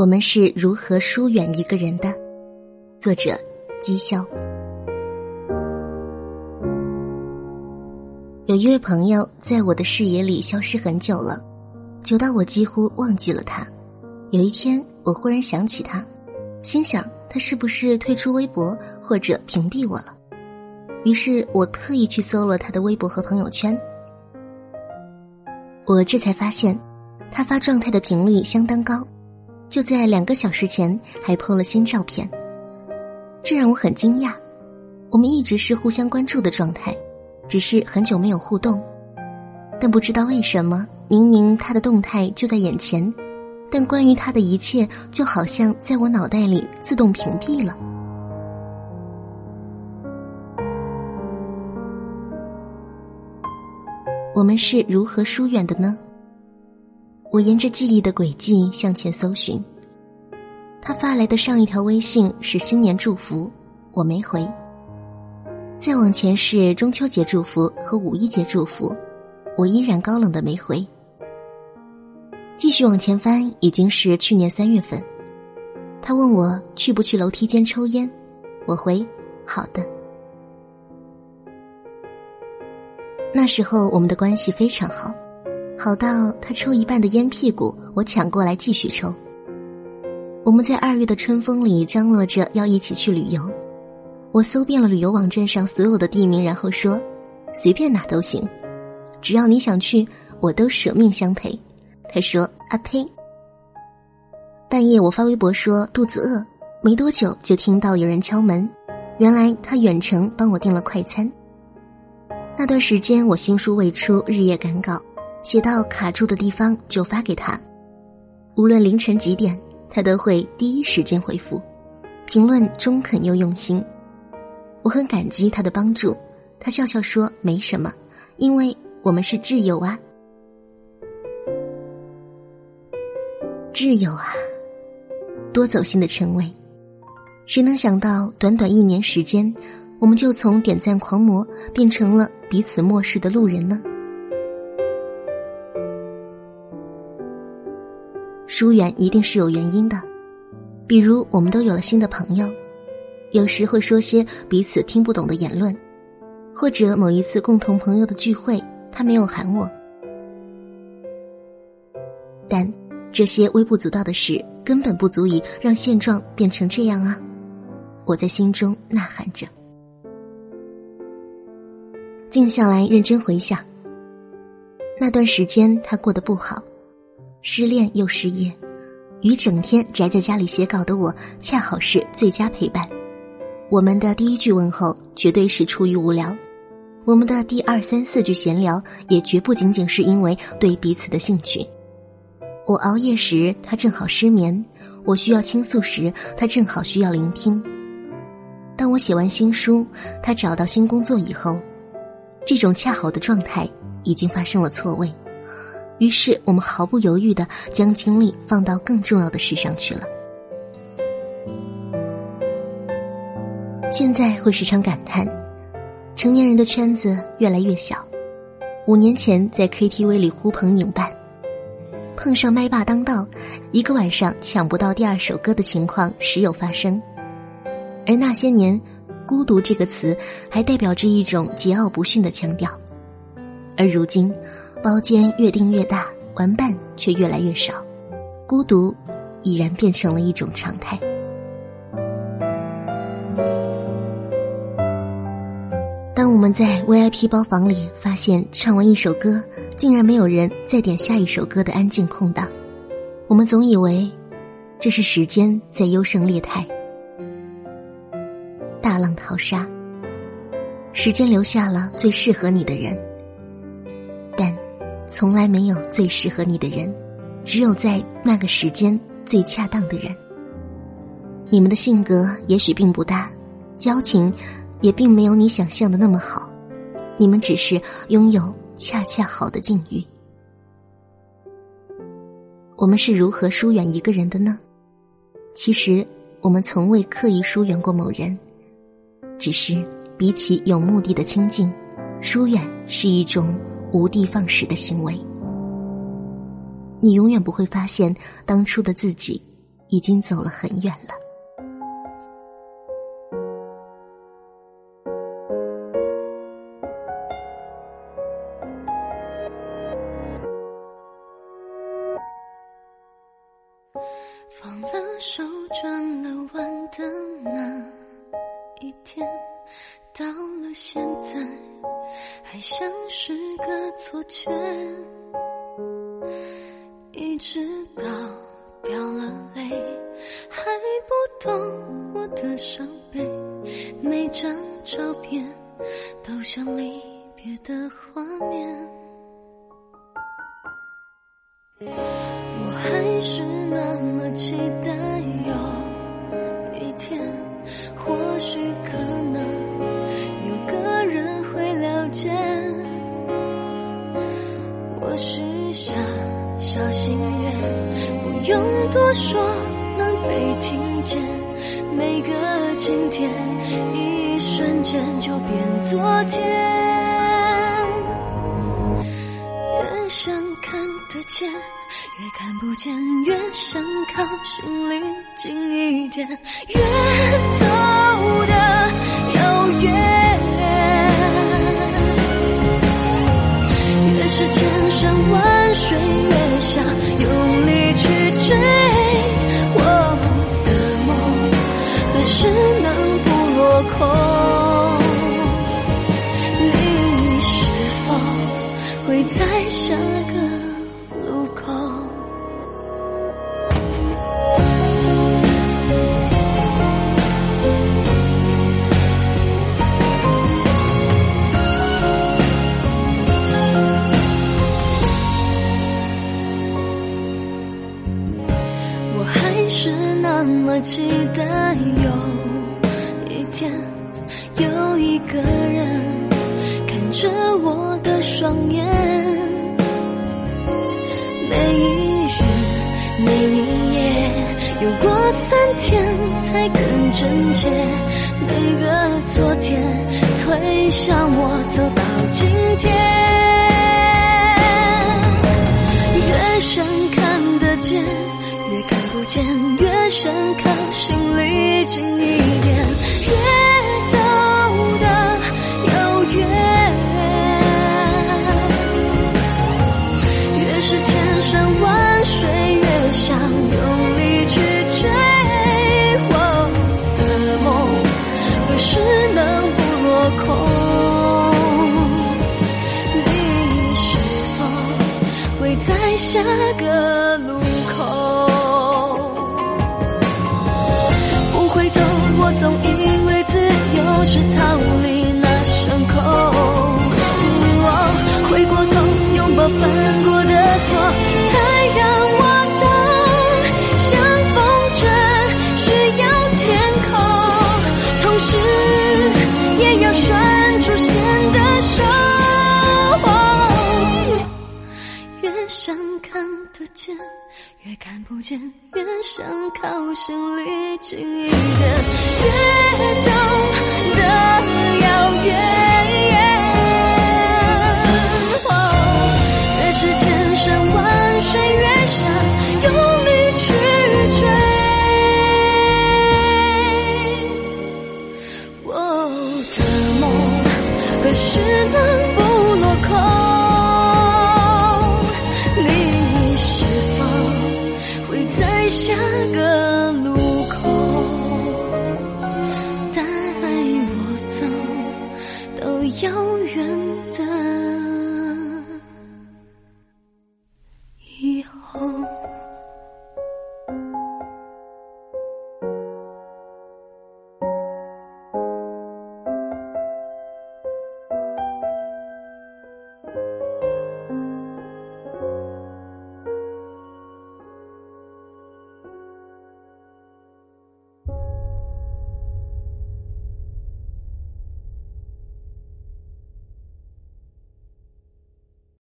我们是如何疏远一个人的？作者：姬潇。有一位朋友在我的视野里消失很久了，久到我几乎忘记了他。有一天，我忽然想起他，心想他是不是退出微博或者屏蔽我了？于是我特意去搜了他的微博和朋友圈，我这才发现，他发状态的频率相当高。就在两个小时前，还 PO 了新照片，这让我很惊讶。我们一直是互相关注的状态，只是很久没有互动。但不知道为什么，明明他的动态就在眼前，但关于他的一切，就好像在我脑袋里自动屏蔽了。我们是如何疏远的呢？我沿着记忆的轨迹向前搜寻，他发来的上一条微信是新年祝福，我没回。再往前是中秋节祝福和五一节祝福，我依然高冷的没回。继续往前翻，已经是去年三月份，他问我去不去楼梯间抽烟，我回好的。那时候我们的关系非常好。好到他抽一半的烟屁股，我抢过来继续抽。我们在二月的春风里张罗着要一起去旅游，我搜遍了旅游网站上所有的地名，然后说随便哪都行，只要你想去，我都舍命相陪。他说啊呸！半夜我发微博说肚子饿，没多久就听到有人敲门，原来他远程帮我订了快餐。那段时间我新书未出，日夜赶稿。写到卡住的地方就发给他，无论凌晨几点，他都会第一时间回复，评论中肯又用心，我很感激他的帮助。他笑笑说：“没什么，因为我们是挚友啊，挚友啊，多走心的称谓。谁能想到，短短一年时间，我们就从点赞狂魔变成了彼此漠视的路人呢？”疏远一定是有原因的，比如我们都有了新的朋友，有时会说些彼此听不懂的言论，或者某一次共同朋友的聚会，他没有喊我。但这些微不足道的事根本不足以让现状变成这样啊！我在心中呐喊着。静下来，认真回想，那段时间他过得不好。失恋又失业，与整天宅在家里写稿的我恰好是最佳陪伴。我们的第一句问候绝对是出于无聊，我们的第二三四句闲聊也绝不仅仅是因为对彼此的兴趣。我熬夜时，他正好失眠；我需要倾诉时，他正好需要聆听。当我写完新书，他找到新工作以后，这种恰好的状态已经发生了错位。于是，我们毫不犹豫的将精力放到更重要的事上去了。现在会时常感叹，成年人的圈子越来越小。五年前在 KTV 里呼朋引伴，碰上麦霸当道，一个晚上抢不到第二首歌的情况时有发生。而那些年，孤独这个词还代表着一种桀骜不驯的腔调，而如今。包间越订越大，玩伴却越来越少，孤独已然变成了一种常态。当我们在 VIP 包房里发现唱完一首歌，竟然没有人再点下一首歌的安静空档，我们总以为这是时间在优胜劣汰，大浪淘沙，时间留下了最适合你的人。从来没有最适合你的人，只有在那个时间最恰当的人。你们的性格也许并不大，交情也并没有你想象的那么好，你们只是拥有恰恰好的境遇。我们是如何疏远一个人的呢？其实，我们从未刻意疏远过某人，只是比起有目的的亲近，疏远是一种。无的放矢的行为，你永远不会发现当初的自己已经走了很远了。放了像是个错觉。一直到掉了泪，还不懂我的伤悲。每张照片都像离别的画面。我还是那么期待有一天，或许可能多说，能被听见。每个今天，一瞬间就变昨天。越想看得见。越看不见，越想靠心里近一点，越怎么期待有一天，有一个人看着我的双眼，每一日每一夜，有过三天才更真切。每个昨天推向我走到今天，渐，越想看。心里近一点，越走的遥远，越是千山万水，越想用力去追。我的梦何时能不落空？你是否会在下个路口？总以为自由是逃离那伤口，回过头拥抱犯过的错，才让我懂，像风筝需要天空，同时也要拴住线的手，越想看的见。越看不见，越想靠心里近一点，越走的遥远，遥远。